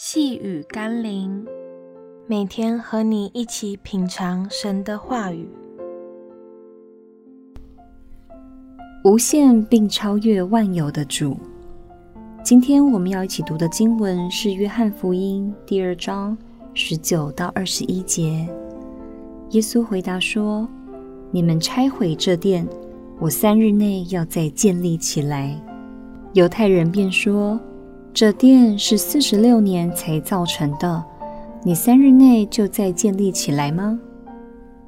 细雨甘霖，每天和你一起品尝神的话语，无限并超越万有的主。今天我们要一起读的经文是《约翰福音》第二章十九到二十一节。耶稣回答说：“你们拆毁这殿，我三日内要再建立起来。”犹太人便说。这殿是四十六年才造成的，你三日内就再建立起来吗？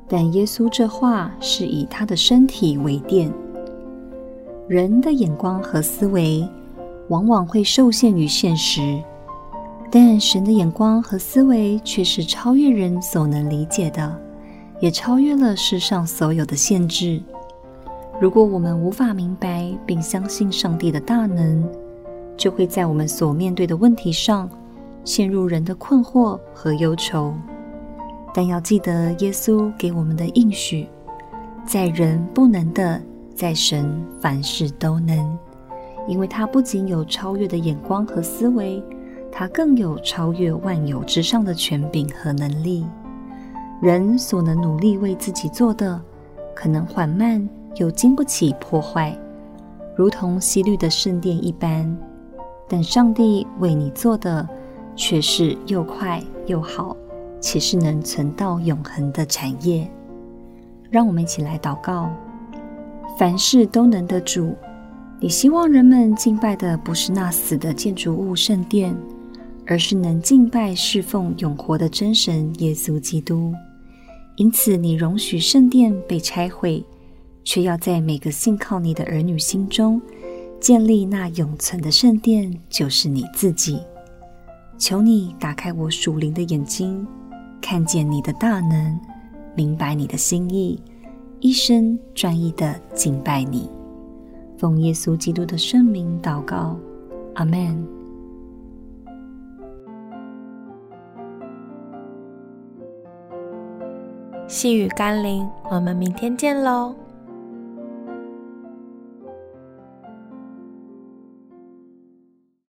但耶稣这话是以他的身体为殿。人的眼光和思维往往会受限于现实，但神的眼光和思维却是超越人所能理解的，也超越了世上所有的限制。如果我们无法明白并相信上帝的大能，就会在我们所面对的问题上陷入人的困惑和忧愁。但要记得，耶稣给我们的应许，在人不能的，在神凡事都能。因为他不仅有超越的眼光和思维，他更有超越万有之上的权柄和能力。人所能努力为自己做的，可能缓慢又经不起破坏，如同希律的圣殿一般。但上帝为你做的却是又快又好，且是能存到永恒的产业。让我们一起来祷告：凡事都能的主，你希望人们敬拜的不是那死的建筑物圣殿，而是能敬拜侍奉永活的真神耶稣基督。因此，你容许圣殿被拆毁，却要在每个信靠你的儿女心中。建立那永存的圣殿，就是你自己。求你打开我属灵的眼睛，看见你的大能，明白你的心意，一生专一的敬拜你。奉耶稣基督的圣名祷告，阿门。细雨甘霖，我们明天见喽。